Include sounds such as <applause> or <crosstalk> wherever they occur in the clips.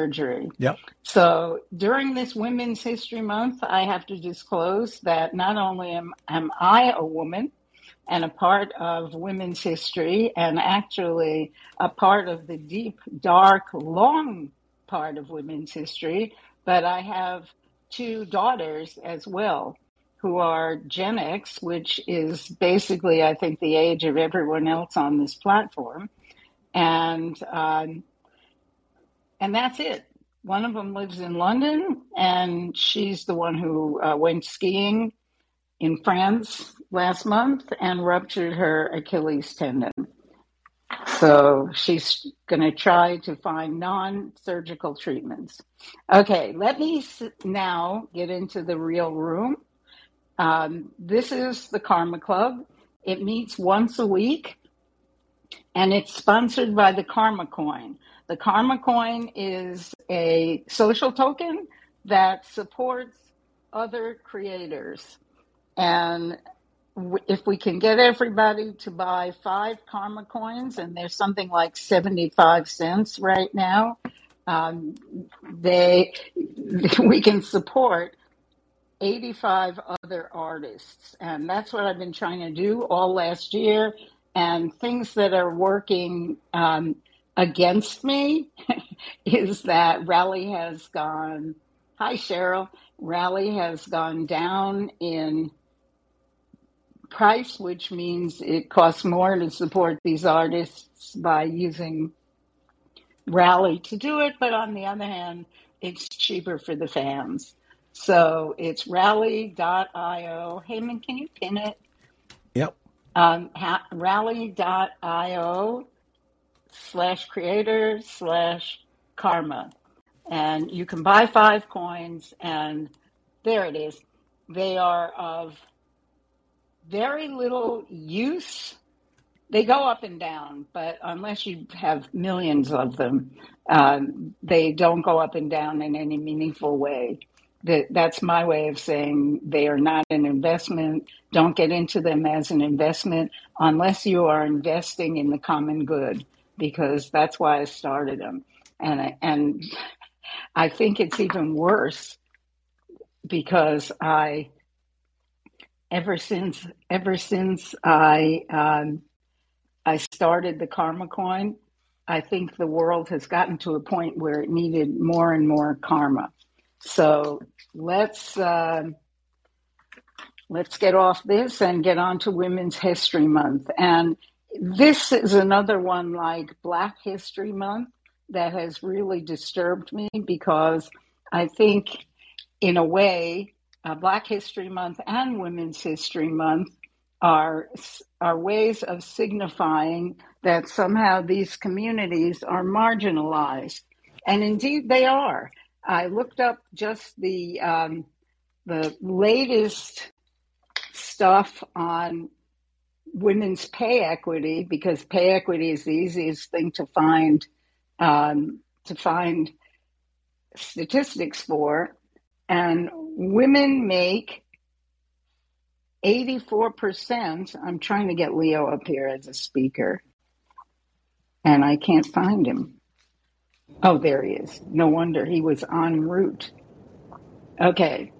surgery. Yep. So during this Women's History Month, I have to disclose that not only am, am I a woman and a part of women's history, and actually a part of the deep, dark, long part of women's history, but I have two daughters as well who are Gen X, which is basically, I think, the age of everyone else on this platform, and um, and that's it. One of them lives in London, and she's the one who uh, went skiing in France last month and ruptured her Achilles tendon. So she's going to try to find non surgical treatments. Okay, let me now get into the real room. Um, this is the Karma Club. It meets once a week and it's sponsored by the Karma Coin. The Karma Coin is a social token that supports other creators. And if we can get everybody to buy five karma coins, and there's something like 75 cents right now, um, they <laughs> we can support 85 other artists. And that's what I've been trying to do all last year. And things that are working um, against me <laughs> is that Rally has gone, hi Cheryl, Rally has gone down in price, which means it costs more to support these artists by using Rally to do it. But on the other hand, it's cheaper for the fans. So it's rally.io. Heyman, can you pin it? Yep. Um, ha- rally.io slash creator slash karma. And you can buy five coins, and there it is. They are of very little use. They go up and down, but unless you have millions of them, um, they don't go up and down in any meaningful way. That, that's my way of saying they are not an investment. Don't get into them as an investment unless you are investing in the common good, because that's why I started them. And I, and I think it's even worse because I ever since ever since I um, I started the Karma Coin, I think the world has gotten to a point where it needed more and more karma. So let's uh, let's get off this and get on to Women's History Month. And this is another one like Black History Month that has really disturbed me because I think, in a way, uh, Black History Month and Women's History Month are are ways of signifying that somehow these communities are marginalized, and indeed they are. I looked up just the um, the latest stuff on women's pay equity because pay equity is the easiest thing to find um, to find statistics for, and women make 84%. I'm trying to get Leo up here as a speaker, and I can't find him. Oh, there he is. No wonder he was en route. Okay.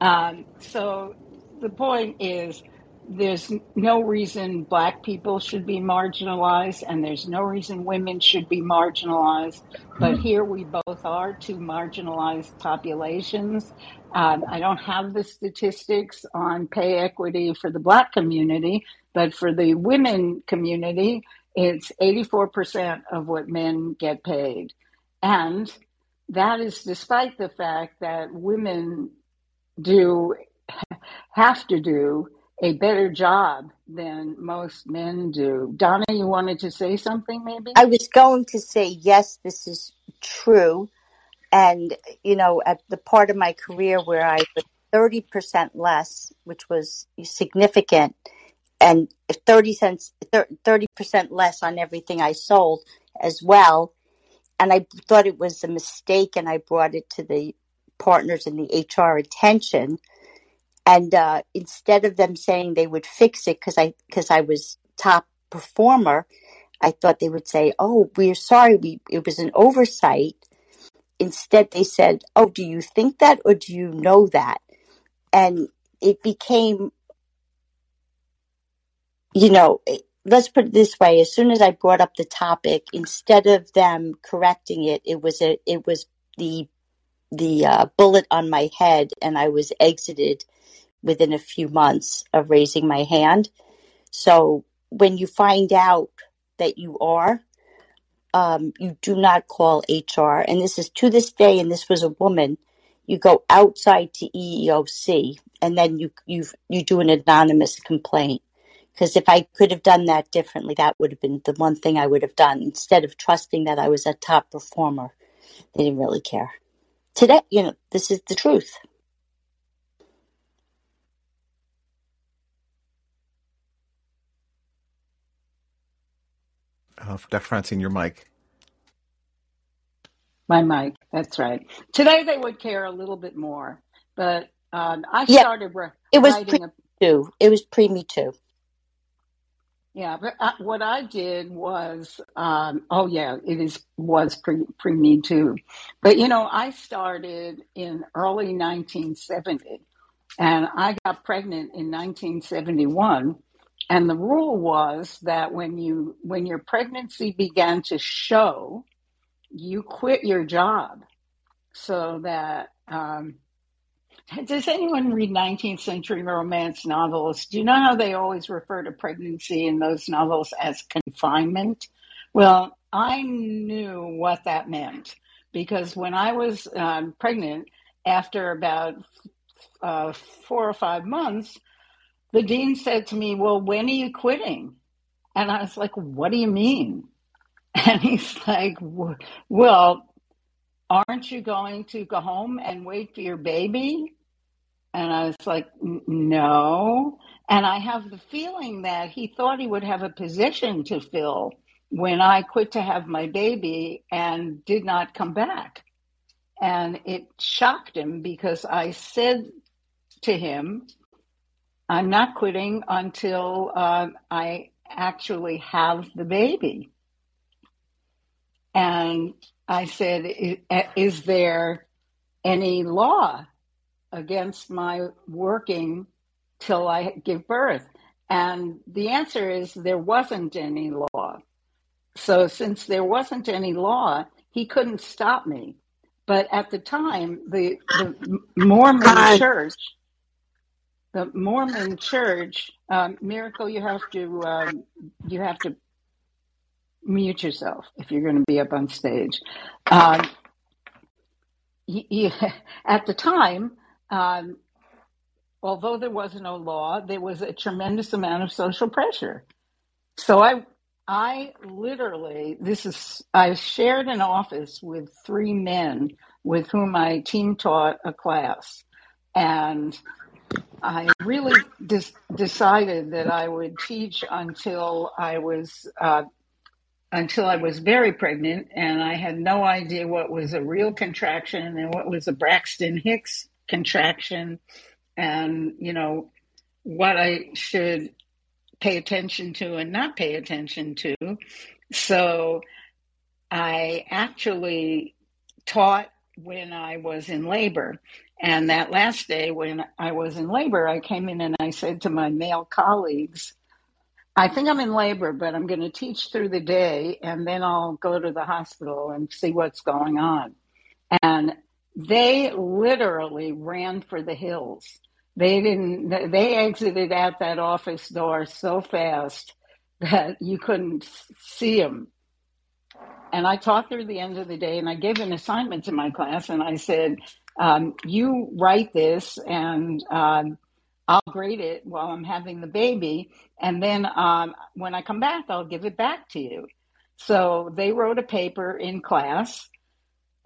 Um, so the point is there's no reason black people should be marginalized and there's no reason women should be marginalized. But here we both are two marginalized populations. Um, i don't have the statistics on pay equity for the black community but for the women community it's 84% of what men get paid. And that is despite the fact that women do <laughs> have to do a better job than most men do. Donna, you wanted to say something maybe? I was going to say, yes, this is true. And, you know, at the part of my career where I was 30% less, which was significant, and 30 cents, 30% less on everything I sold as well. And I thought it was a mistake and I brought it to the partners in the HR attention and uh, instead of them saying they would fix it because I because I was top performer, I thought they would say, "Oh, we're sorry, we it was an oversight." instead they said, Oh, do you think that or do you know that? And it became, you know, let's put it this way. As soon as I brought up the topic, instead of them correcting it, it was a, it was the, the uh, bullet on my head and I was exited within a few months of raising my hand. So when you find out that you are, um, you do not call HR. And this is to this day, and this was a woman. You go outside to EEOC, and then you you you do an anonymous complaint. Because if I could have done that differently, that would have been the one thing I would have done. Instead of trusting that I was a top performer, they didn't really care. Today, you know, this is the truth. Uh, Dr. Francine, your mic. My mic, that's right. Today they would care a little bit more, but um, I Yeah, started re- it was writing pre a too. It was pre me too. yeah. But I, what I did was, um, oh yeah, it is was pre pre me too. But you know, I started in early 1970, and I got pregnant in 1971. And the rule was that when you when your pregnancy began to show, you quit your job so that um, does anyone read 19th century romance novels? Do you know how they always refer to pregnancy in those novels as confinement? Well i knew what that meant because when i was um, pregnant after about uh, four or five months the dean said to me well when are you quitting and i was like what do you mean <laughs> and he's like well aren't you going to go home and wait for your baby? And I was like, no. And I have the feeling that he thought he would have a position to fill when I quit to have my baby and did not come back. And it shocked him because I said to him, I'm not quitting until uh, I actually have the baby. And I said, Is there any law against my working till I give birth? And the answer is there wasn't any law. So, since there wasn't any law, he couldn't stop me. But at the time, the, the Mormon church, the Mormon church, um, Miracle, you have to um, you have to mute yourself if you're going to be up on stage. Um, <laughs> at the time, um, although there was no law, there was a tremendous amount of social pressure. So I, I literally, this is, I shared an office with three men with whom I team taught a class. And I really decided that I would teach until I was uh, until I was very pregnant, and I had no idea what was a real contraction and what was a Braxton Hicks contraction, and you know what I should pay attention to and not pay attention to. So I actually taught when I was in labor. And that last day when I was in labor, I came in and I said to my male colleagues, I think I'm in labor, but I'm going to teach through the day and then I'll go to the hospital and see what's going on. And they literally ran for the hills. They didn't, they exited out that office door so fast that you couldn't see them. And I taught through the end of the day and I gave an assignment to my class and I said, um, you write this and um, I'll grade it while I'm having the baby. And then um, when I come back, I'll give it back to you. So they wrote a paper in class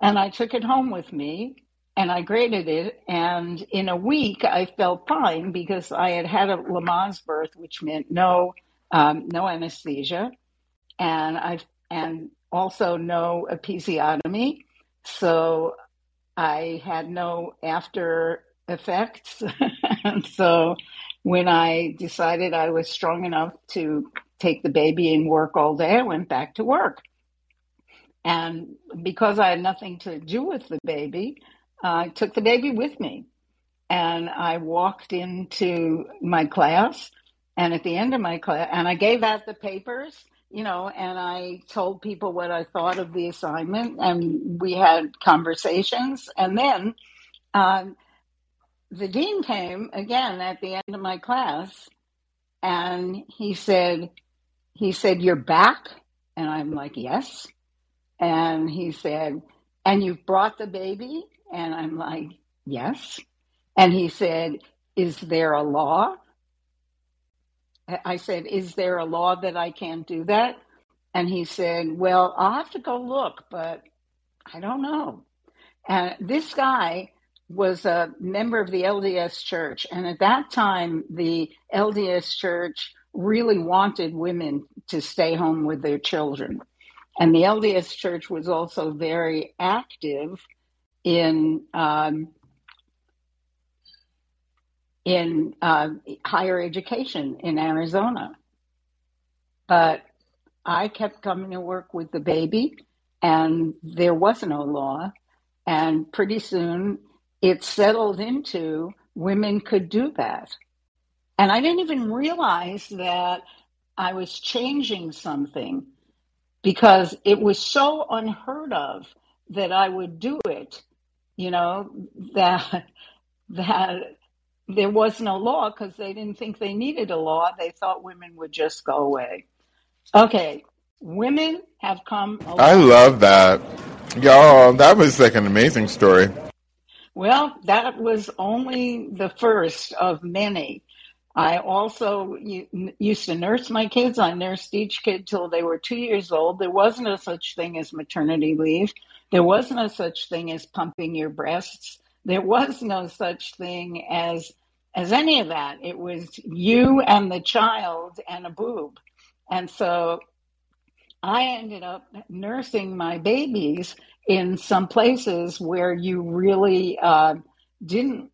and I took it home with me and I graded it. And in a week, I felt fine because I had had a Lamaze birth, which meant no, um, no anesthesia. And I, and also no episiotomy. So I had no after effects. <laughs> and so when I decided I was strong enough to take the baby and work all day, I went back to work. And because I had nothing to do with the baby, I took the baby with me. And I walked into my class. And at the end of my class, and I gave out the papers, you know, and I told people what I thought of the assignment. And we had conversations. And then um, the dean came again at the end of my class and he said, he said, You're back? And I'm like, Yes. And he said, And you've brought the baby? And I'm like, Yes. And he said, Is there a law? I said, Is there a law that I can't do that? And he said, Well, I'll have to go look, but I don't know. And this guy was a member of the LDS church. And at that time, the LDS church really wanted women to stay home with their children. And the LDS church was also very active in um, in uh, higher education in Arizona. But I kept coming to work with the baby, and there was no law. And pretty soon it settled into women could do that. And I didn't even realize that I was changing something because it was so unheard of that I would do it, you know, <laughs> that that there was no law because they didn't think they needed a law. They thought women would just go away. Okay, women have come. I love that. Y'all, that was like an amazing story. Well, that was only the first of many. I also used to nurse my kids. I nursed each kid till they were two years old. There wasn't a such thing as maternity leave. There wasn't a such thing as pumping your breasts. There was no such thing as as any of that. It was you and the child and a boob. And so I ended up nursing my babies in some places where you really uh, didn't,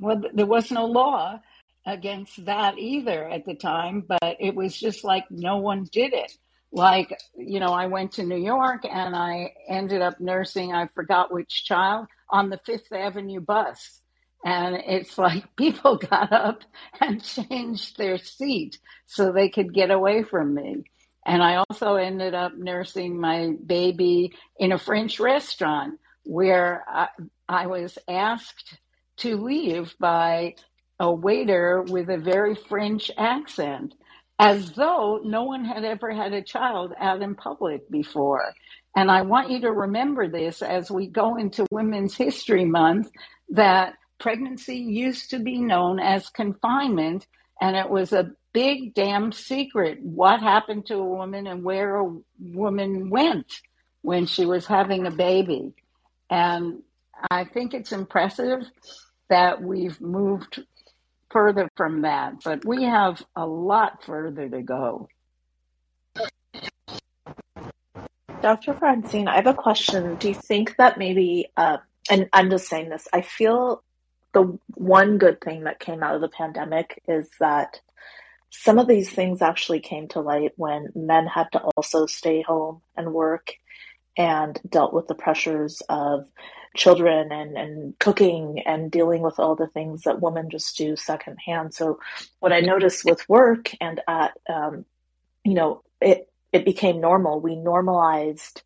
well, there was no law against that either at the time, but it was just like no one did it. Like, you know, I went to New York and I ended up nursing, I forgot which child, on the Fifth Avenue bus. And it's like <laughs> people got up and changed their seat so they could get away from me. And I also ended up nursing my baby in a French restaurant where I, I was asked to leave by a waiter with a very French accent, as though no one had ever had a child out in public before. And I want you to remember this as we go into Women's History Month that pregnancy used to be known as confinement, and it was a big damn secret what happened to a woman and where a woman went when she was having a baby. And I think it's impressive that we've moved further from that, but we have a lot further to go. Dr. Francine, I have a question. Do you think that maybe, uh, and I'm just saying this, I feel the one good thing that came out of the pandemic is that some of these things actually came to light when men had to also stay home and work and dealt with the pressures of children and, and cooking and dealing with all the things that women just do secondhand. So what I noticed with work and at, um, you know, it, it became normal. We normalized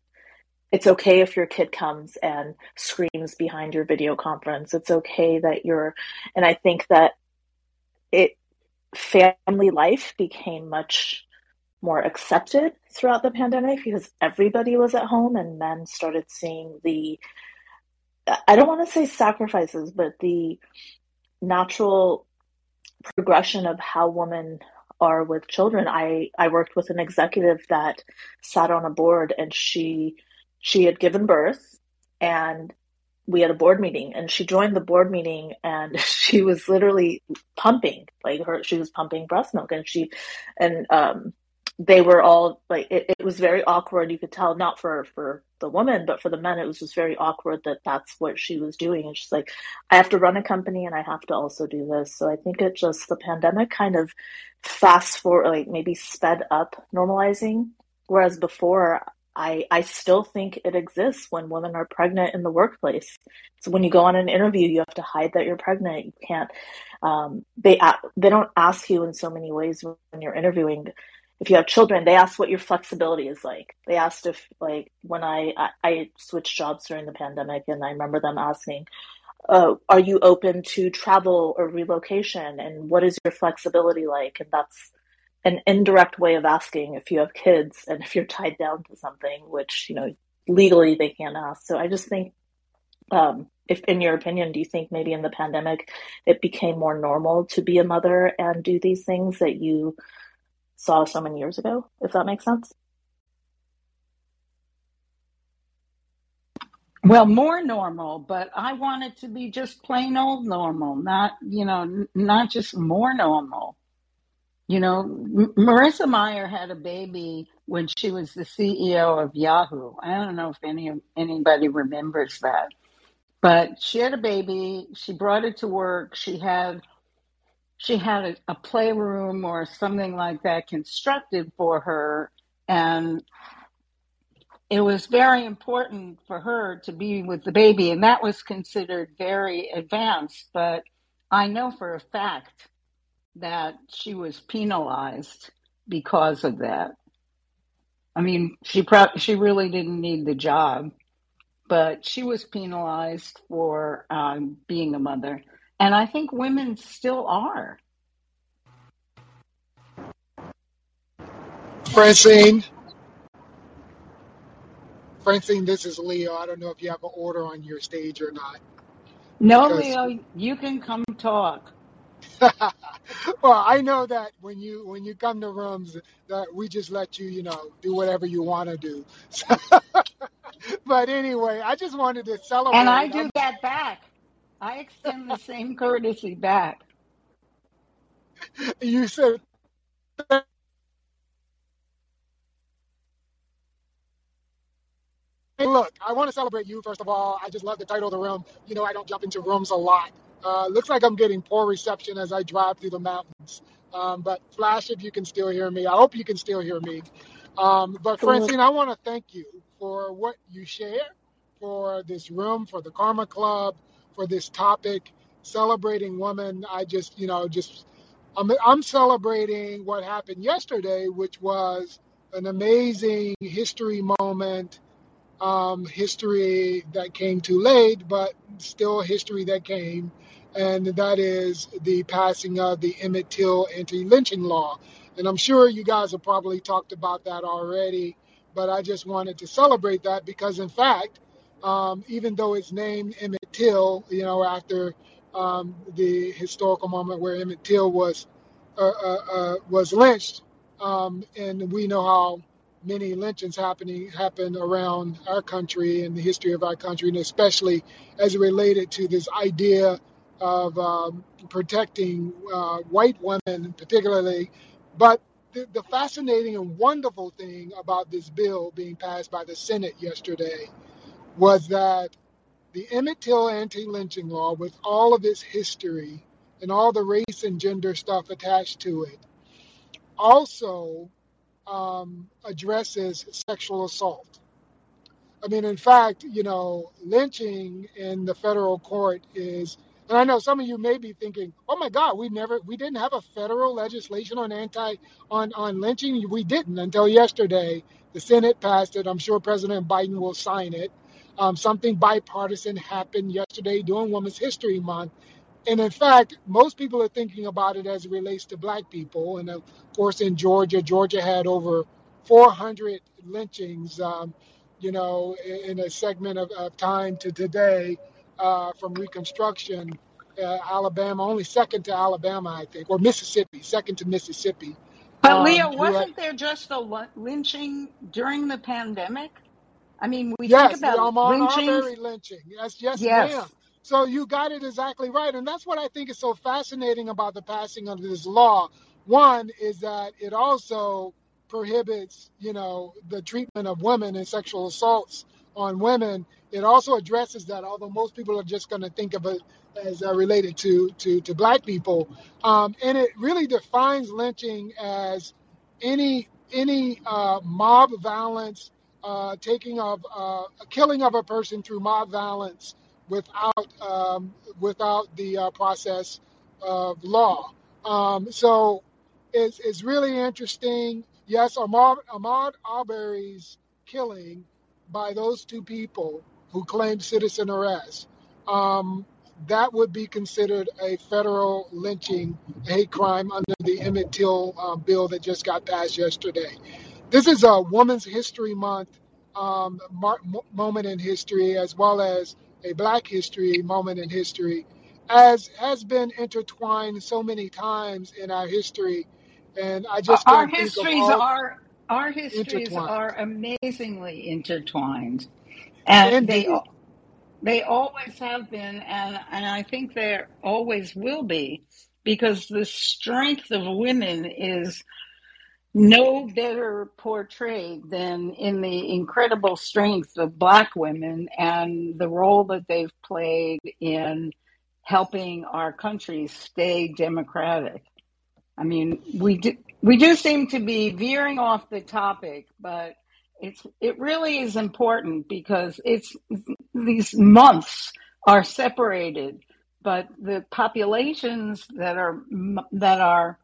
it's okay if your kid comes and screams behind your video conference. It's okay that you're, and I think that it family life became much more accepted throughout the pandemic because everybody was at home and men started seeing the I don't want to say sacrifices, but the natural progression of how women are with children. I, I worked with an executive that sat on a board and she she had given birth and we had a board meeting and she joined the board meeting and <laughs> she was literally pumping like her she was pumping breast milk and she and um they were all like it, it was very awkward. You could tell not for for the woman but for the men it was just very awkward that that's what she was doing. And she's like i have to run a company and i have to also do this. So i think it just the pandemic kind of fast forward like maybe sped up normalizing whereas before I I still think it exists when women are pregnant in the workplace. So when you go on an interview, you have to hide that you're pregnant. You can't. Um, they they don't ask you in so many ways when you're interviewing. If you have children, they ask what your flexibility is like. They asked if like when I I, I switched jobs during the pandemic, and I remember them asking, uh, "Are you open to travel or relocation? And what is your flexibility like?" And that's an indirect way of asking if you have kids and if you're tied down to something, which, you know, legally they can't ask. So I just think, um, if in your opinion, do you think maybe in the pandemic it became more normal to be a mother and do these things that you saw so many years ago, if that makes sense? Well, more normal, but I want it to be just plain old normal, not, you know, not just more normal. You know, M- Marissa Mayer had a baby when she was the CEO of Yahoo. I don't know if any anybody remembers that, but she had a baby. She brought it to work. She had she had a, a playroom or something like that constructed for her, and it was very important for her to be with the baby, and that was considered very advanced. But I know for a fact that she was penalized because of that. I mean, she pro- she really didn't need the job, but she was penalized for um, being a mother, and I think women still are. Francine, Francine, this is Leo. I don't know if you have an order on your stage or not, No, because Leo, you can come talk. <laughs> well, I know that when you when you come to rooms, that we just let you, you know, do whatever you want to do. <laughs> but anyway, I just wanted to celebrate. And I do that back. I extend the same courtesy back. <laughs> you said Hey, look, I want to celebrate you, first of all. I just love the title of the room. You know, I don't jump into rooms a lot. Uh, looks like I'm getting poor reception as I drive through the mountains. Um, but Flash, if you can still hear me, I hope you can still hear me. Um, but. Francine, I want to thank you for what you share, for this room, for the Karma Club, for this topic, celebrating women. I just, you know, just I'm, I'm celebrating what happened yesterday, which was an amazing history moment um, history that came too late, but still history that came, and that is the passing of the Emmett Till anti-lynching law. And I'm sure you guys have probably talked about that already, but I just wanted to celebrate that because, in fact, um, even though it's named Emmett Till, you know, after um, the historical moment where Emmett Till was uh, uh, uh, was lynched, um, and we know how many lynchings happening happen around our country and the history of our country, and especially as related to this idea of um, protecting uh, white women, particularly. But the, the fascinating and wonderful thing about this bill being passed by the Senate yesterday was that the Emmett Till anti-lynching law, with all of its history and all the race and gender stuff attached to it, also um, addresses sexual assault. I mean, in fact, you know, lynching in the federal court is, and I know some of you may be thinking, "Oh my God, we never, we didn't have a federal legislation on anti, on on lynching. We didn't until yesterday. The Senate passed it. I'm sure President Biden will sign it. Um, something bipartisan happened yesterday during Women's History Month and in fact, most people are thinking about it as it relates to black people. And of course, in Georgia, Georgia had over 400 lynchings, um, you know, in, in a segment of, of time to today uh, from Reconstruction. Uh, Alabama, only second to Alabama, I think, or Mississippi, second to Mississippi, But um, who had wasn't there just a lyn- lynching during the pandemic? I mean, we think Yes, the about Ahmaud lynchings. Arbery lynching. Yes, yes, ma'am. So you got it exactly right. And that's what I think is so fascinating about the passing of this law. One is that it also prohibits, you know, the treatment of women and sexual assaults on women. It also addresses that, although most people are just going to think of it as uh, related to, to, to black people. Um, and it really defines lynching as any any uh, mob violence uh, taking of uh, killing of a person through mob violence without um, without the uh, process of law. Um, so it's, it's really interesting. Yes, Ahmaud, Ahmaud Arbery's killing by those two people who claimed citizen arrest, um, that would be considered a federal lynching, hate crime under the Emmett Till uh, bill that just got passed yesterday. This is a Women's History Month um, moment in history, as well as a Black History moment in history, as has been intertwined so many times in our history. And I just Our can't think of histories are our histories are amazingly intertwined, and they they always have been, and and I think there always will be, because the strength of women is no better portrayed than in the incredible strength of black women and the role that they've played in helping our country stay democratic. I mean, we do, we do seem to be veering off the topic, but it's it really is important because it's these months are separated, but the populations that are that are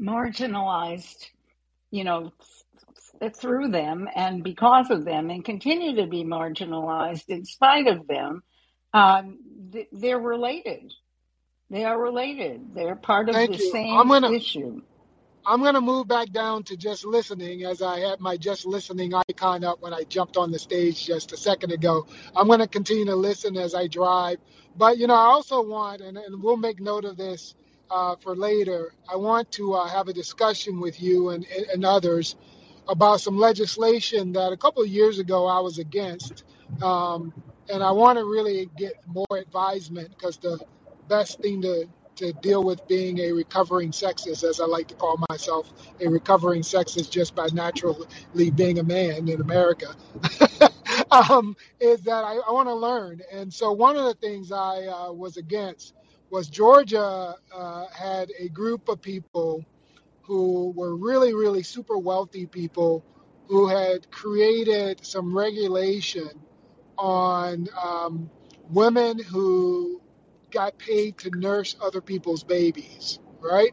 marginalized, you know, through them and because of them, and continue to be marginalized in spite of them, um, they're related. They are related. They're part of the Thank you. I'm same gonna issue. I'm gonna move back down to just listening as I had my just listening icon up when I jumped on the stage just a second ago. I'm gonna continue to listen as I drive. But you know, I also want, and, and we'll make note of this uh, for later. I want to uh, have a discussion with you and, and others about some legislation that a couple of years ago I was against, um, and I want to really get more advisement because the best thing to to deal with being a recovering sexist, as I like to call myself, a recovering sexist just by naturally being a man in America, <laughs> um, is that I, I want to learn. And so one of the things I uh, was against was Georgia uh, had a group of people who were really, really super wealthy people who had created some regulation on um, women who got paid to nurse other people's babies, right?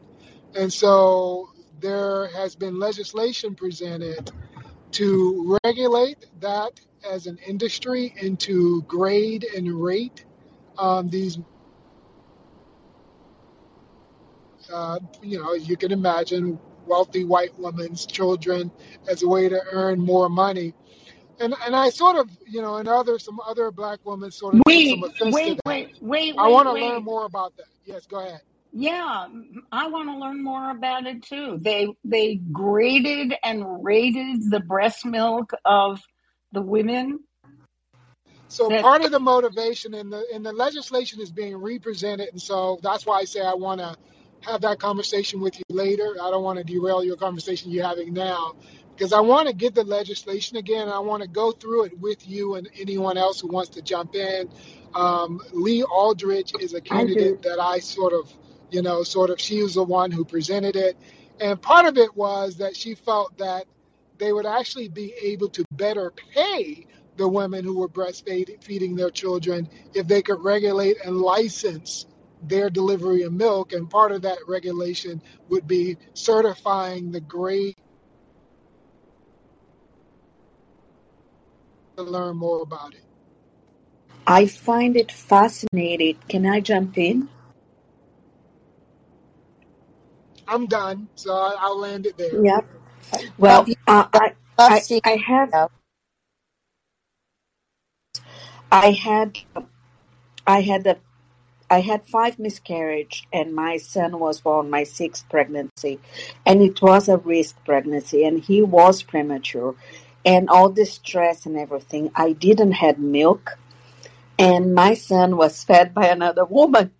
And so there has been legislation presented to regulate that as an industry and to grade and rate um, these. Uh, you know, you can imagine wealthy white women's children as a way to earn more money. And and I sort of, you know, and other some other black women sort of Wait, wait, that. wait, wait, I want to learn more about that. Yes, go ahead. Yeah, I want to learn more about it too. They they graded and rated the breast milk of the women So that part of the motivation in the in the legislation is being represented, and so that's why I say I want to have that conversation with you later. I don't want to derail your conversation you're having now, because I want to get the legislation again. I want to go through it with you and anyone else who wants to jump in. Um, Lee Aldrich is a candidate that I sort of, you know, sort of she was the one who presented it, and part of it was that she felt that they would actually be able to better pay the women who were breastfeeding feeding their children if they could regulate and license their delivery of milk. And part of that regulation would be certifying the grade to learn more about it. I find it fascinating. Can I jump in? I'm done, so I- I'll land it there. Yep. Well, uh, I, I, I have. I had, I had the, I had five miscarriage, and my son was born my sixth pregnancy, and it was a risk pregnancy, and he was premature, and all the stress and everything. I didn't had milk, and my son was fed by another woman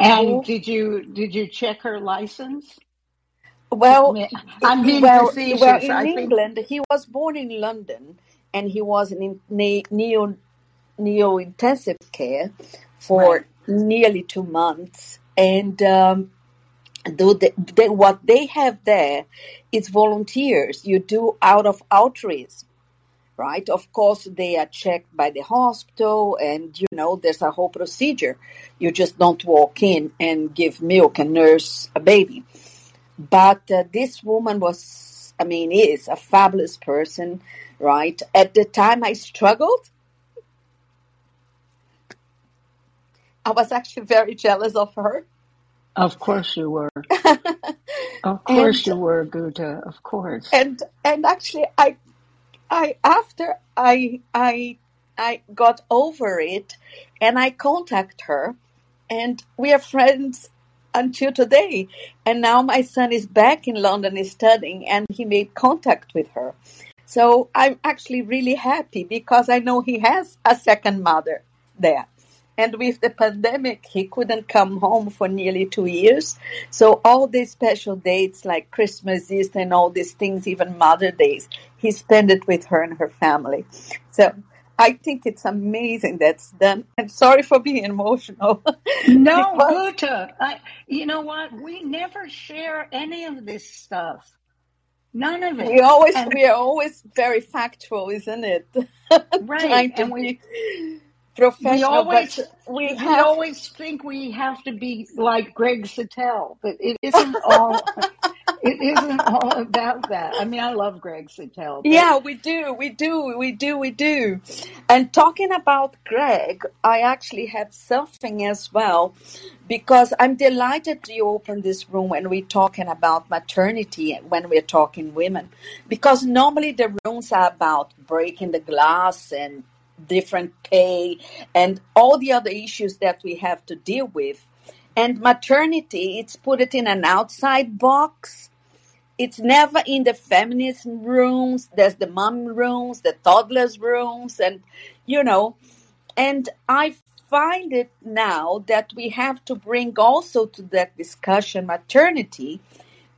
and did you did you check her license? Well, i- I'm being well, well, in I think England, he was born in London, and he was in ne- neo neo intensive care for right. nearly two months, and um, do the, they, what they have there is volunteers. You do out of outreach, right? Of course, they are checked by the hospital, and you know there's a whole procedure. You just don't walk in and give milk and nurse a baby. But uh, this woman was, I mean, is a fabulous person, right? At the time, I struggled. I was actually very jealous of her Of course you were. <laughs> Of course and you were, Guta. Of course. and and actually i i after i i i got over it and i contact her and we are friends until today and now my son is back in london is studying and he made contact with her so i'm actually really happy because i know he has a second mother there and with the pandemic, he couldn't come home for nearly two years. So all these special dates like Christmas, Easter, and all these things, even Mother Days, he spent it with her and her family. So I think it's amazing that's done. And sorry for being emotional <laughs> No, because Guta. I, you know what? We never share any of this stuff. None of it. we always And we are always very factual, isn't it? <laughs> right. Trying to And we be we professional, but always we we have always think we have to be like Greg Sittel, but it isn't <laughs> all it isn't all about that. I mean, I love Greg Sittel, but Yeah, we do, we do, we do, we do. And talking about Greg, I actually have something as well because I'm delighted you opened this room when we're talking about maternity, when we're talking women. Because normally the rooms are about breaking the glass and different pay and all the other issues that we have to deal with. And maternity, it's put it in an outside box it's never in the feminist rooms. There's the mom rooms, the toddlers rooms, and you know, and I find it now that we have to bring also to that discussion maternity,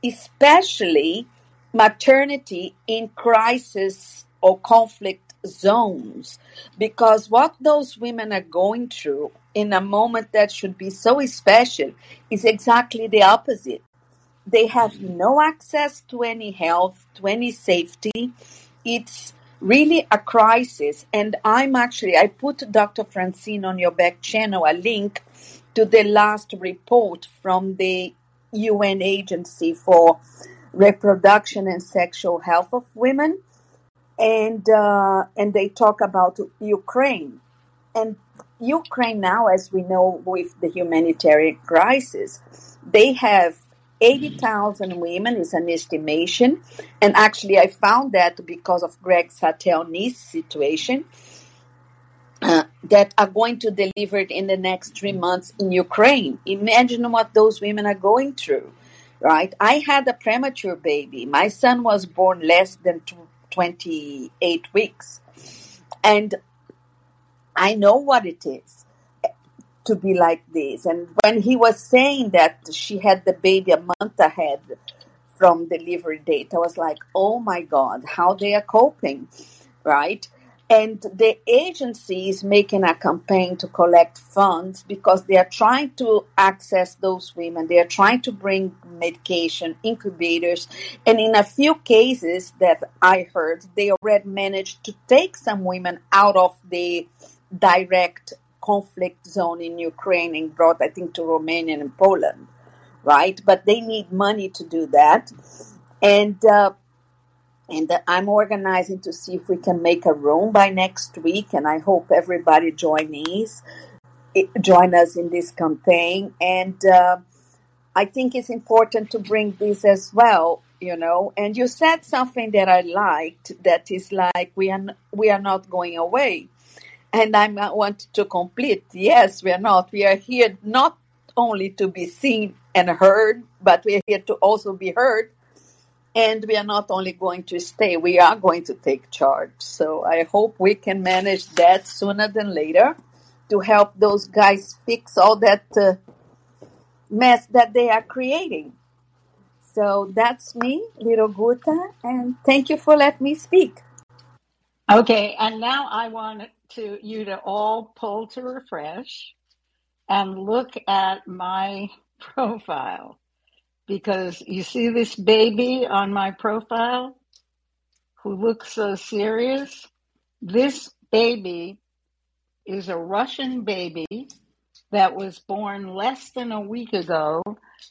especially maternity in crisis or conflict zones, because what those women are going through in a moment that should be so special is exactly the opposite they have mm-hmm. no access to any health, to any safety. It's really a crisis. And I'm actually, I put Dr. Francine on your back channel a link to the last report from the UN Agency for Reproduction and Sexual Health of Women. And, uh, and they talk about Ukraine. And Ukraine now, as we know, with the humanitarian crisis, they have 80,000 women is an estimation. And actually, I found that because of Greg Satelni's situation, uh, that are going to deliver it in the next three months in Ukraine. Imagine what those women are going through, right? I had a premature baby. My son was born less than tw- 28 weeks. And I know what it is to be like this. And when he was saying that she had the baby a month ahead from delivery date, I was like, oh my God, how they are coping, right? And the agency is making a campaign to collect funds because they are trying to access those women. They are trying to bring medication, incubators. And in a few cases that I heard, they already managed to take some women out of the direct conflict zone in Ukraine and brought, I think, to Romania and Poland, right? But they need money to do that. And uh, and I'm organizing to see if we can make a room by next week, and I hope everybody joins join us in this campaign. And uh, I think it's important to bring this as well, you know. And you said something that I liked that is like we are we are not going away, and I want to complete. Yes, we are not. We are here not only to be seen and heard, but we are here to also be heard and we are not only going to stay, we are going to take charge. So I hope we can manage that sooner than later to help those guys fix all that uh, mess that they are creating. So that's me, little Guta, and thank you for letting me speak. Okay, and now I want to you to all pull to refresh and look at my <laughs> profile. Because you see this baby on my profile who looks so serious? This baby is a Russian baby that was born less than a week ago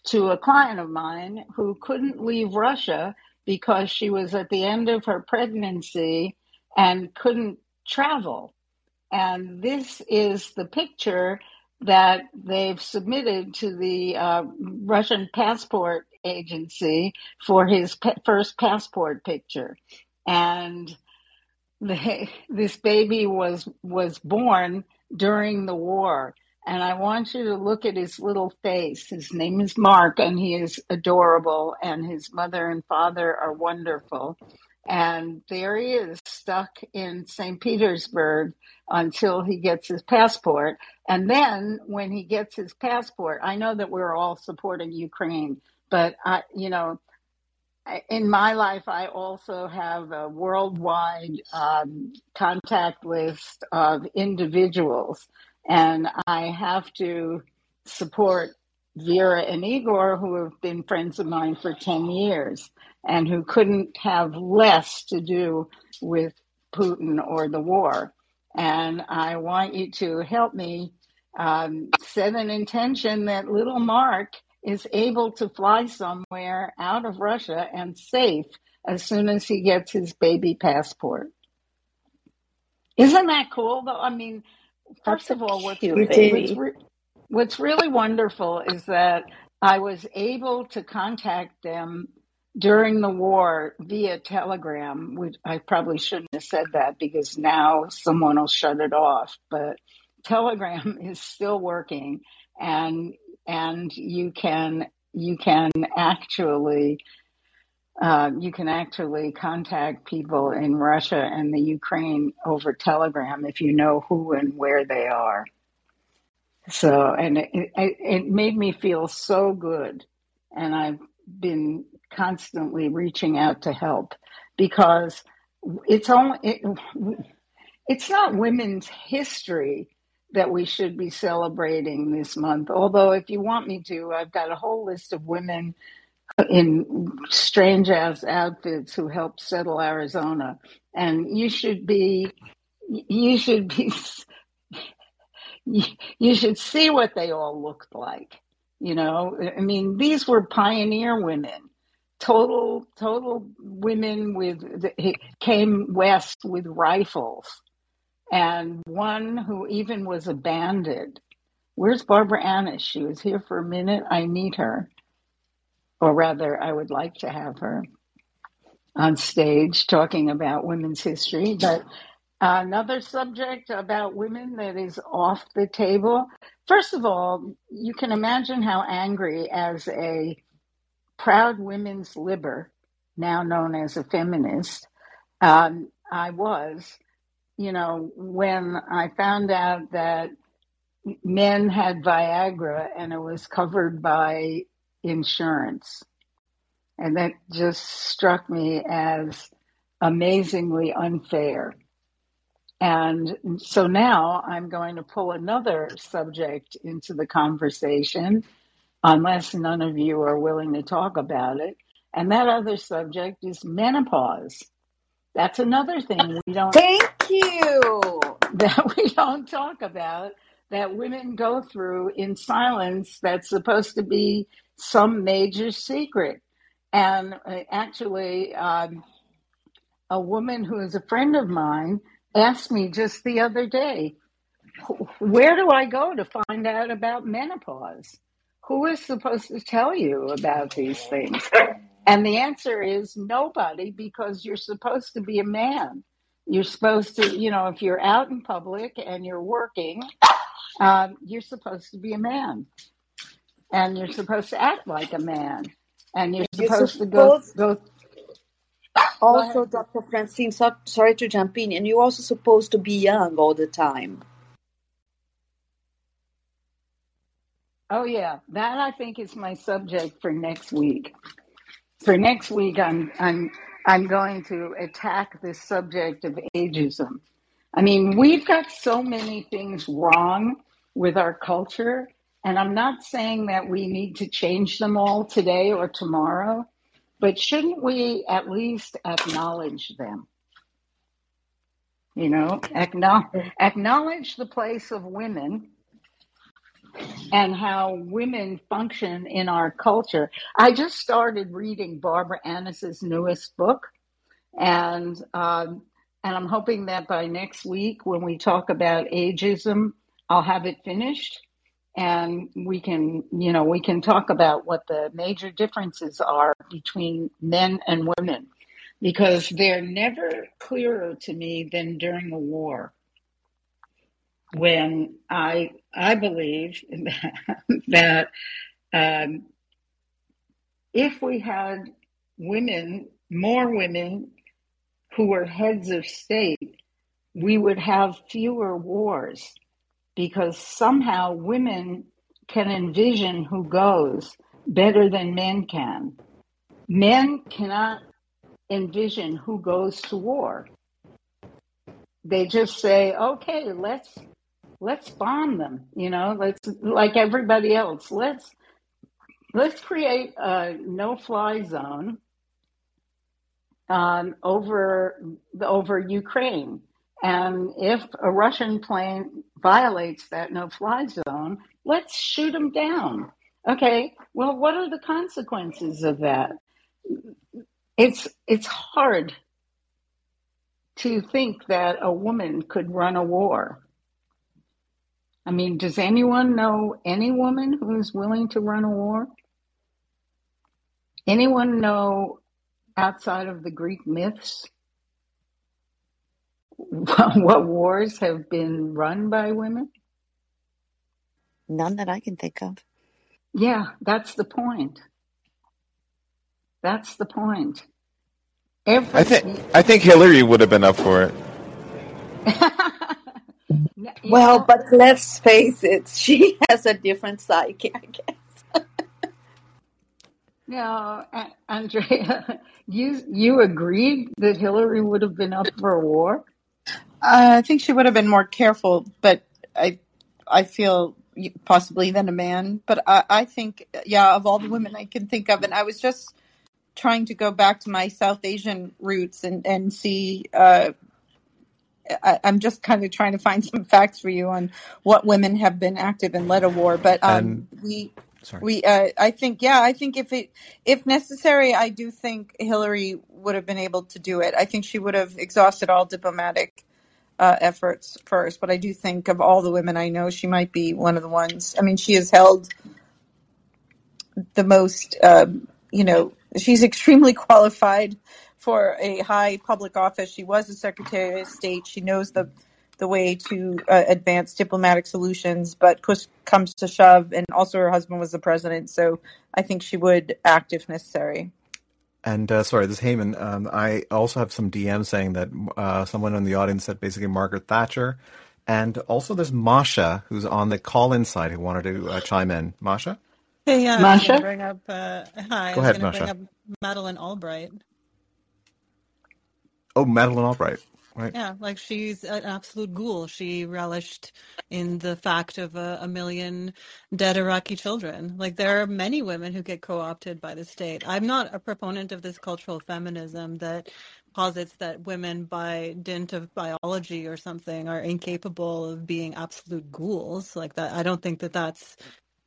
to a client of mine who couldn't leave Russia because she was at the end of her pregnancy and couldn't travel. And this is the picture that they've submitted to the uh, Russian passport agency for his pa- first passport picture. And the, <laughs> this baby was was born during the war. And i want you to look at his little face. His name is mark and he is adorable and his mother and father are wonderful and there he is stuck in st petersburg until he gets his passport. And then when he gets his passport i know that we're all supporting ukraine but i you know in my life, I also have a worldwide um, contact list of individuals, and I have to support Vera and Igor, who have been friends of mine for 10 years and who couldn't have less to do with Putin or the war. And I want you to help me um, set an intention that little Mark is able to fly somewhere out of Russia and safe as soon as he gets his baby passport. Isn't that cool though? I mean, first of all, what's, what's, re- what's really wonderful is that I was able to contact them during the war via telegram, which I probably shouldn't have said that because now someone will shut it off, but telegram <laughs> is still working and and you can you can actually uh, you can actually contact people in Russia and the Ukraine over Telegram if you know who and where they are. So, and it, it, made me feel so good. And I've been constantly reaching out to help because it's only, it, it's not women's history that we should be celebrating this month. Although, if you want me to, I've got a whole list of women in strange ass outfits who helped settle Arizona. And you should be, you should be, you should see what they all looked like. You know, I mean, these were pioneer women, total, total women with, came west with rifles. And one who even was a bandit. Where's Barbara Annis? She was here for a minute. I need her or rather, I would like to have her on stage talking about women's history. But another subject about women that is off the table. First of all, you can imagine how angry, as a proud women's liber, now known as a feminist, um, I was, you know, when I found out that men had Viagra and it was covered by insurance. And that just struck me as amazingly unfair. And so now I'm going to pull another subject into the conversation, unless none of you are willing to talk about it. And that other subject is menopause. That's another thing we don't Thank you. <laughs> that we don't talk about that women go through in silence that's supposed to be some major secret. And uh, actually, um, a woman who is a friend of mine asked me just the other day, where do I go to find out about menopause? Who is supposed to tell you about these things? And the answer is nobody because you're supposed to be a man. You're supposed to, you know, if you're out in public and you're working, um, you're supposed to be a man. And you're supposed to act like a man. And you're You're supposed to go, go also. Dr. Francine, so, sorry to jump in, and you're also supposed to be young all the time. Oh yeah, that I think is my subject for next week. For next week, I'm I'm I'm going to attack this subject of ageism. I mean, we've got so many things wrong with our culture And I'm not saying that we need to change them all today or tomorrow, but shouldn't we at least acknowledge them? You know, acknowledge, acknowledge the place of women and how women function in our culture. I just started reading Barbara Annis's newest book, and um, and I'm hoping that by next week, when we talk about ageism, I'll have it finished, and we can, you know, we can talk about what the major differences are between men and women, because they're never clearer to me than during a war. When I I believe <laughs> that, um, if we had women, more women who were heads of state, we would have fewer wars because somehow women can envision who goes better than men can. Men cannot envision who goes to war. They just say, okay, let's let's bomb them, you know, let's like everybody else. Let's let's create a no-fly zone um, over over Ukraine. And if a Russian plane violates that no-fly zone, let's shoot them down. Okay. Well, what are the consequences of that? It's it's hard to think that a woman could run a war. I mean, does anyone know any woman who's willing to run a war? Anyone know outside of the Greek myths <laughs> what wars have been run by women? None that I can think of. Yeah, that's the point. That's the point. Every I think I think Hillary would have been up for it. <laughs> Well, but let's face it, <laughs> she has a different psyche, I guess. no, A- Andrea, you you agreed that Hillary would have been up for a war? Uh, I think she would have been more careful, but I, I feel possibly than a man. But I, I think, yeah, of all the women I can think of, and I was just trying to go back to my South Asian roots and and see. Uh, I, I'm just kind of trying to find <laughs> some facts for you on what women have been active and led a war. But And um, we sorry. we uh, I think yeah, I think if it if necessary, I do think Hillary would have been able to do it. I think she would have exhausted all diplomatic uh, efforts first. But I do think of all the women I know, she might be one of the ones. I mean, she has held the most, um, you know, she's extremely <laughs> qualified for a high public office. She was a Secretary of State. She knows the the way to uh, advance diplomatic solutions, but push comes to shove, and also her husband was the president, so I think she would act if necessary. And uh, sorry, this is Heyman. Um, I also have some DMs saying that uh, someone in the audience said basically Margaret Thatcher. And also there's Masha, who's on the call-in side, who wanted to uh, chime in. Masha? Hey, yeah, I was going to Masha? bring up, uh, hi, Go was ahead, going to bring Masha. up Madeleine Albright. Oh, Madeleine Albright. Right. Yeah, like she's an absolute ghoul. She relished in the fact of a, a million dead Iraqi children. Like there are many women who get co-opted by the state. I'm not a proponent of this cultural feminism that posits that women by dint of biology or something are incapable of being absolute ghouls. Like that, I don't think that that's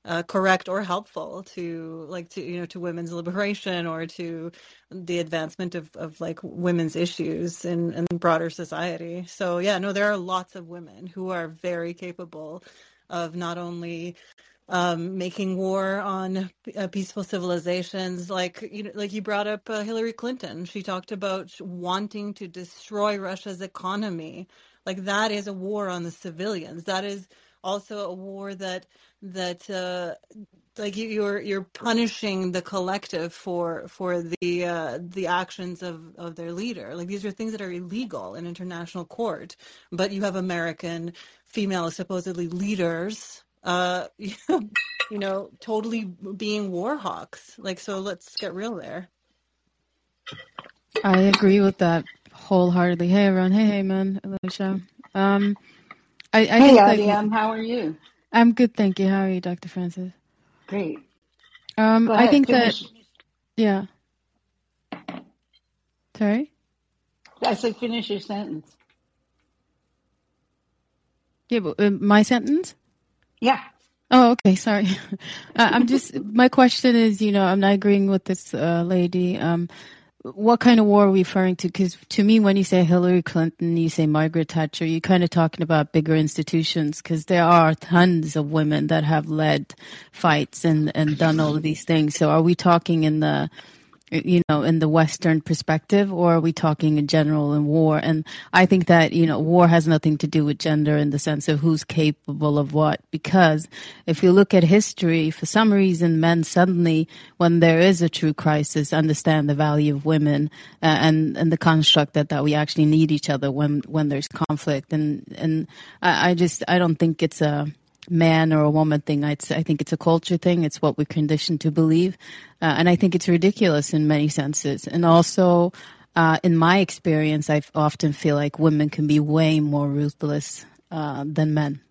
uh, correct or helpful to like to you know to women's liberation or to the advancement of, of like women's issues in, in broader society so yeah no there are lots of women who are very capable of not only um, making war on uh, peaceful civilizations, like you know, like you brought up uh, Hillary Clinton. She talked about wanting to destroy Russia's economy. Like that is a war on the civilians. That is also a war that that uh, like you, you're you're punishing the collective for for the uh, the actions of of their leader. Like these are things that are illegal in international court, but you have American female supposedly leaders uh <laughs> you know totally being war hawks like so let's get real there I agree with that wholeheartedly. Hey everyone, hey hey man, Alicia. Um, I, I Hey, think like IBM, how are you? I'm good, thank you. How are you, Dr. Francis? Great. Um, I think Finish. that yeah. Sorry. I said finish your sentence. Yeah, but uh, my sentence. Yeah. Oh, okay. Sorry. <laughs> Uh, I'm just. My question is, you know, I'm not agreeing with this uh, lady. Um, what kind of war are we referring to? Because to me, when you say Hillary Clinton, you say Margaret Thatcher, you're kind of talking about bigger institutions. Because there are tons of women that have led fights and and done all of these things. So, are we talking in the you know, in the Western perspective, or are we talking in general in war? And I think that, you know, war has nothing to do with gender in the sense of who's capable of what. Because if you look at history, for some reason, men suddenly, when there is a true crisis, understand the value of women uh, and, and the construct that, that we actually need each other when, when there's conflict. And, and I, I just, I don't think it's a, man or a woman thing. Say, I think it's a culture thing. It's what we're conditioned to believe. Uh, and I think it's ridiculous in many senses. And also, uh, in my experience, I often feel like women can be way more ruthless uh, than men.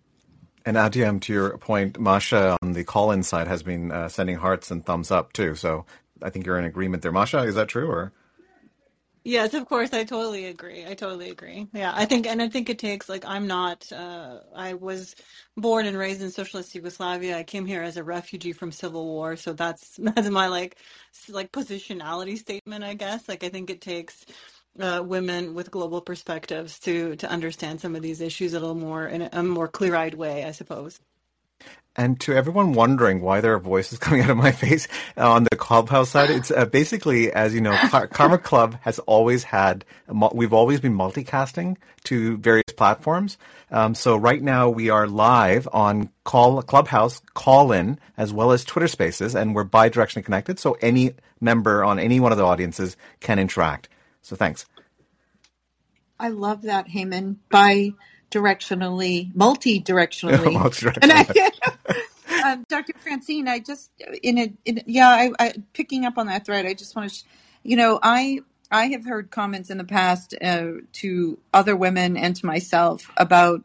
And Adiam, to your point, Masha on the call-in side has been uh, sending hearts and thumbs up too. So I think you're in agreement there. Masha, is that true or? Yes, of course. I totally agree. I totally agree. Yeah, I think, and I think it takes, like, I'm not, uh, I was born and raised in socialist Yugoslavia. I came here as a refugee from civil war. So that's, <laughs> that's my, like, like positionality statement, I guess. Like, I think it takes, uh, women with global perspectives to, to understand some of these issues a little more in a, a more clear-eyed way, I suppose. And to everyone wondering why there are voices <laughs> coming out of my face uh, on the Clubhouse side, it's uh, basically, as you know, Karma Club has always had, we've always been multicasting to various platforms. Um, so right now we are live on call Clubhouse call in as well as Twitter Spaces, and we're bi-directionally connected. So any member on any one of the audiences can interact. So thanks. I love that, Heyman. Bi directionally, multi directionally. Multi-directional. <laughs> And I, <laughs> um, Dr. Francine, I just in a, in, yeah, I, I picking up on that thread. I just want to, you know, I I have heard comments in the past uh, to other women and to myself about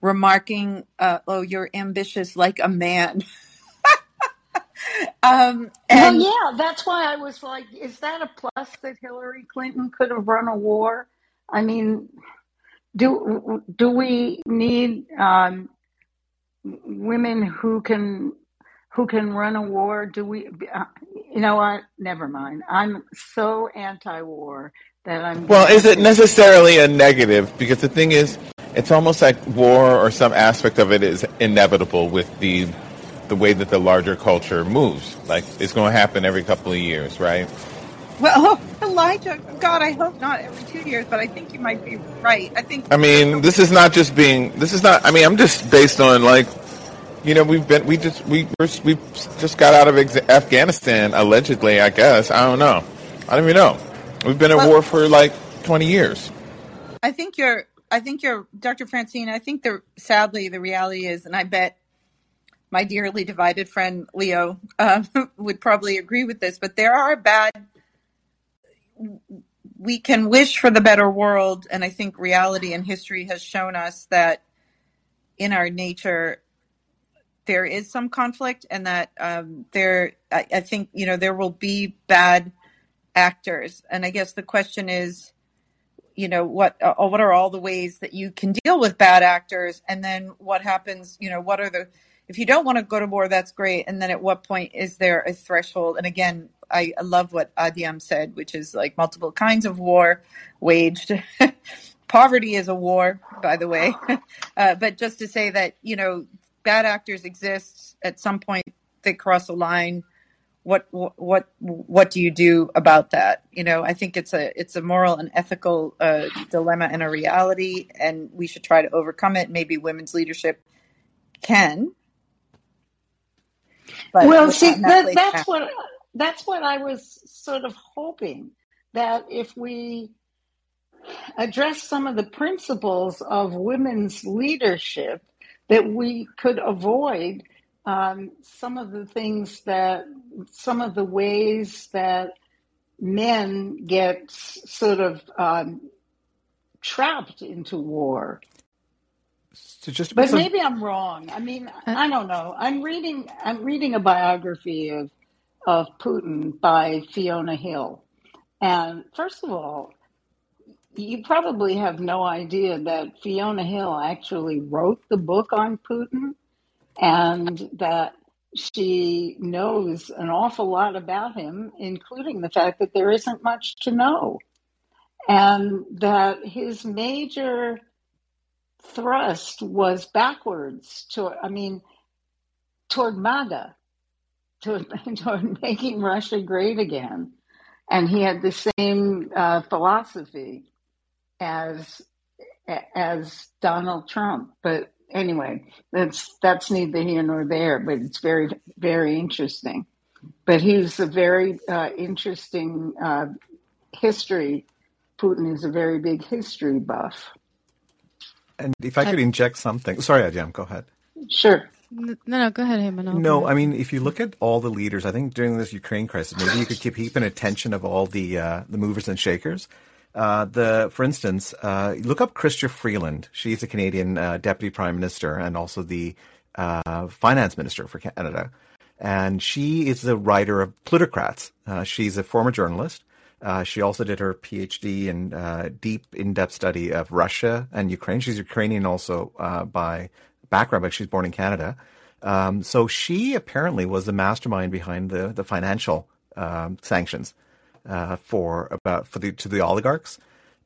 remarking, uh, "Oh, you're ambitious like a man." <laughs> um, Well, and yeah, that's why I was like, is that a plus that Hillary Clinton could have run a war? I mean, do do we need um, women who can who can run a war? Do we? Uh, you know what? Never mind. I'm so anti-war that I'm Well, is it necessarily a negative? Because the thing is, it's almost like war or some aspect of it is inevitable with the the way that the larger culture moves. Like it's going to happen every couple of years, right? Well, <laughs> Elijah, God, I hope not every two years, but I think you might be right. I think I mean, <laughs> this is not just being. This is not. I mean, I'm just based on like, you know, we've been. We just we we're, we just got out of ex- Afghanistan allegedly. I guess I don't know. I don't even know. We've been at well, war for like 20 years. I think you're. I think you're, Dr. Francine. I think the sadly the reality is, and I bet my dearly divided friend Leo uh, <laughs> would probably agree with this, but there are bad. We can wish for the better world, and I think reality and history has shown us that in our nature there is some conflict, and that um, there. I, I think you know there will be bad actors, and I guess the question is you know what uh, what are all the ways that you can deal with bad actors? And then what happens you know what are the if you don't want to go to war that's great. And then at what point is there a threshold? And again i, love what adiam said which is like multiple kinds of war waged. <laughs> Poverty is a war by the way. <laughs> Uh, but just to say that you know bad actors exist. At some point they cross a line. What what what do you do about that? You know i think it's a it's a moral and ethical uh, dilemma and a reality and we should try to overcome it. Maybe women's leadership can. But Well, see, that that, that's what that's what I was sort of hoping that if we address some of the principles of women's leadership, that we could avoid um, some of the things that some of the ways that men get sort of um, trapped into war. So just But some, maybe I'm wrong. I mean, Uh, I don't know. I'm reading I'm reading a biography of of Putin by Fiona Hill. And first of all, you probably have no idea that Fiona Hill actually wrote the book on Putin and that she knows an awful lot about him, including the fact that there isn't much to know. And that his major thrust was backwards toward, I mean, toward MAGA, toward, <laughs> toward making Russia great again. And he had the same uh, philosophy as as Donald Trump. But anyway, that's that's neither here nor there. But it's very very interesting. But he's a very uh, interesting uh, history. Putin is a very big history buff. and if I could inject something, sorry, Ajam, go ahead. Sure. No, no, go ahead, Heyman. No. I mean, if you look at all the leaders, I think during this Ukraine crisis, maybe you could keep, an attention of all the uh, the movers and shakers. Uh, the, for instance, uh, look up Chrystia Freeland. She's a Canadian uh, deputy prime minister and also the uh, finance minister for Canada, and she is the writer of Plutocrats. Uh, she's a former journalist. Uh, she also did her PhD in uh, deep, in-depth study of Russia and Ukraine. She's Ukrainian also uh, by background, but she's born in Canada. Um, so she apparently was the mastermind behind the the financial um, sanctions uh, for about for the to the oligarchs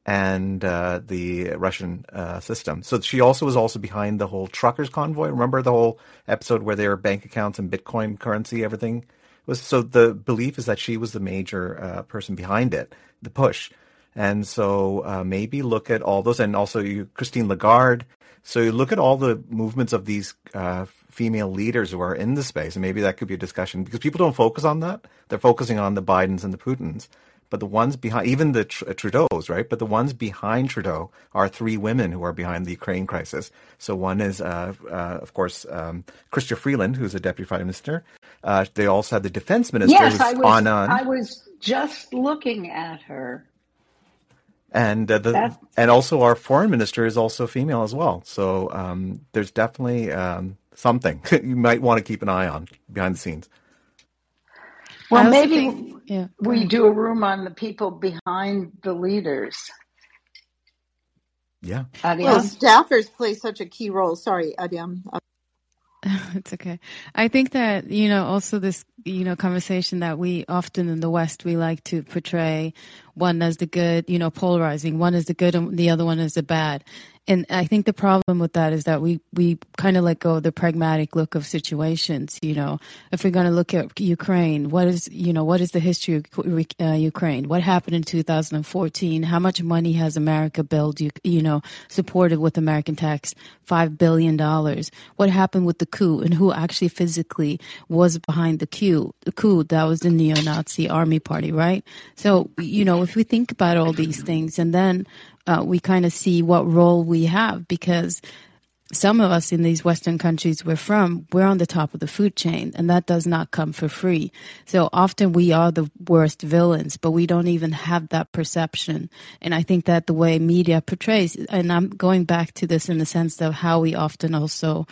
and uh, the Russian uh, system. So she also was also behind the whole truckers convoy. Remember the whole episode where their bank accounts and Bitcoin currency, everything was. So the belief is that she was the major uh, person behind it, the push. And so uh, maybe look at all those, and also you, Christine Lagarde. So you look at all the movements of these uh, female leaders who are in the space, and maybe that could be a discussion because people don't focus on that. They're focusing on the Bidens and the Putins, but the ones behind, even the Tr- Trudeau's, right? But the ones behind Trudeau are three women who are behind the Ukraine crisis. So one is, uh, uh, of course, um, Chrystia Freeland, who's a deputy prime minister. Uh, they also had the defense minister, Yes, I was Anand. I was just looking at her. And uh, the That and also our foreign minister is also female as well. So um, there's definitely um, something <laughs> you might want to keep an eye on behind the scenes. Well maybe think, yeah, we ahead. do a room on the people behind the leaders. Yeah, Well, staffers play such a key role. Sorry, Adiam. <laughs> It's okay. I think that, you know, also this, you know, conversation that we often in the West, we like to portray one as the good, you know, polarizing. One is the good and the other one is the bad. And I think the problem with that is that we, we kind of let go of the pragmatic look of situations. You know, if we're going to look at Ukraine, what is, you know, what is the history of uh, Ukraine? What happened in 2014? How much money has America built, you, you know, supported with American tax? $5 billion. What happened with the coup and who actually physically was behind the coup? The coup, that was the neo-Nazi army party, right? So, you know, if we think about all these things and then uh, we kind of see what role we have because some of us in these Western countries we're from, we're on the top of the food chain, and that does not come for free. So often we are the worst villains, but we don't even have that perception. And I think that the way media portrays, and I'm going back to this in the sense of how we often also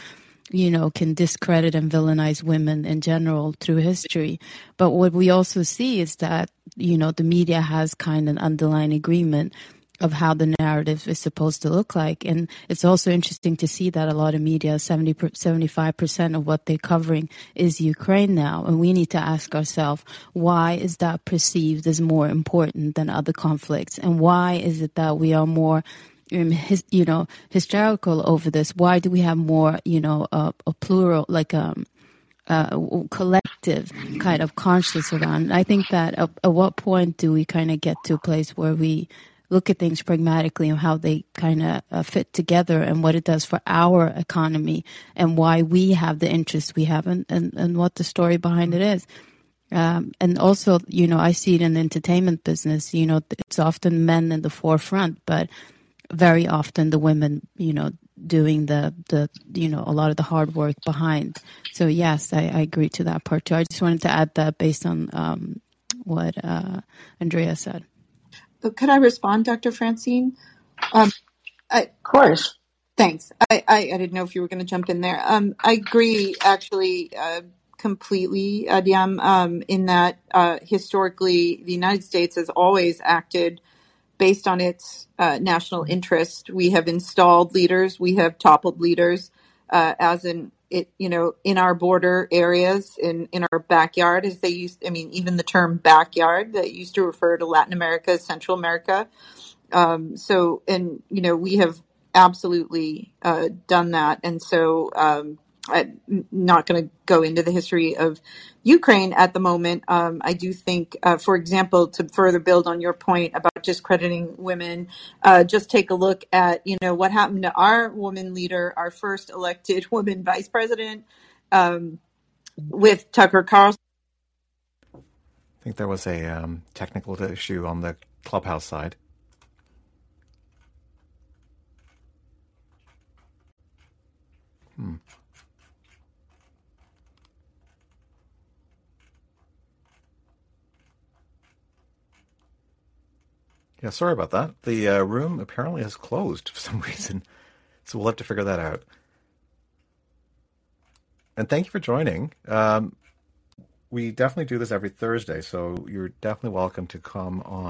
you know, can discredit and villainize women in general through history. But what we also see is that, you know, the media has kind of an underlying agreement of how the narrative is supposed to look like. And it's also interesting to see that a lot of media, 70, 75% of what they're covering is Ukraine now. And we need to ask ourselves, why is that perceived as more important than other conflicts? And why is it that we are more um, you know, hysterical over this? Why do we have more, you know, a plural, like um, uh, collective kind of conscious around? I think that at, at what point do we kind of get to a place where we look at things pragmatically and how they kind of uh, fit together and what it does for our economy and why we have the interest we have and, and, and what the story behind it is. Um, and also, you know, I see it in the entertainment business. You know, it's often men in the forefront, but very often the women, you know, doing the the you know a lot of the hard work behind. So yes, I, I agree to that part too. I just wanted to add that based on um, what uh, Andrea said. But could I respond, Dr. Francine? Um, I, Of course. Thanks. I, I, I didn't know if you were going to jump in there. Um, I agree, actually, uh, completely, Adiam, um, in that uh, historically the United States has always acted based on its uh, national interest. We have installed leaders, we have toppled leaders, uh, as in it, you know, in our border areas, in in our backyard, as they used. I mean, even the term backyard that used to refer to Latin America, Central America. Um, so, and you know, we have absolutely uh, done that, and so. Um, I'm not going to go into the history of Ukraine at the moment. Um, I do think, uh, for example, to further build on your point about discrediting women, uh, just take a look at you know what happened to our woman leader, our first elected <laughs> woman vice president, um, with Tucker Carlson. I think there was a um, technical issue on the clubhouse side. Hmm. Yeah, sorry about that. The uh, room apparently has closed for <laughs> some reason, so we'll have to figure that out. And thank you for joining. Um, we definitely do this every Thursday, so you're definitely welcome to come on.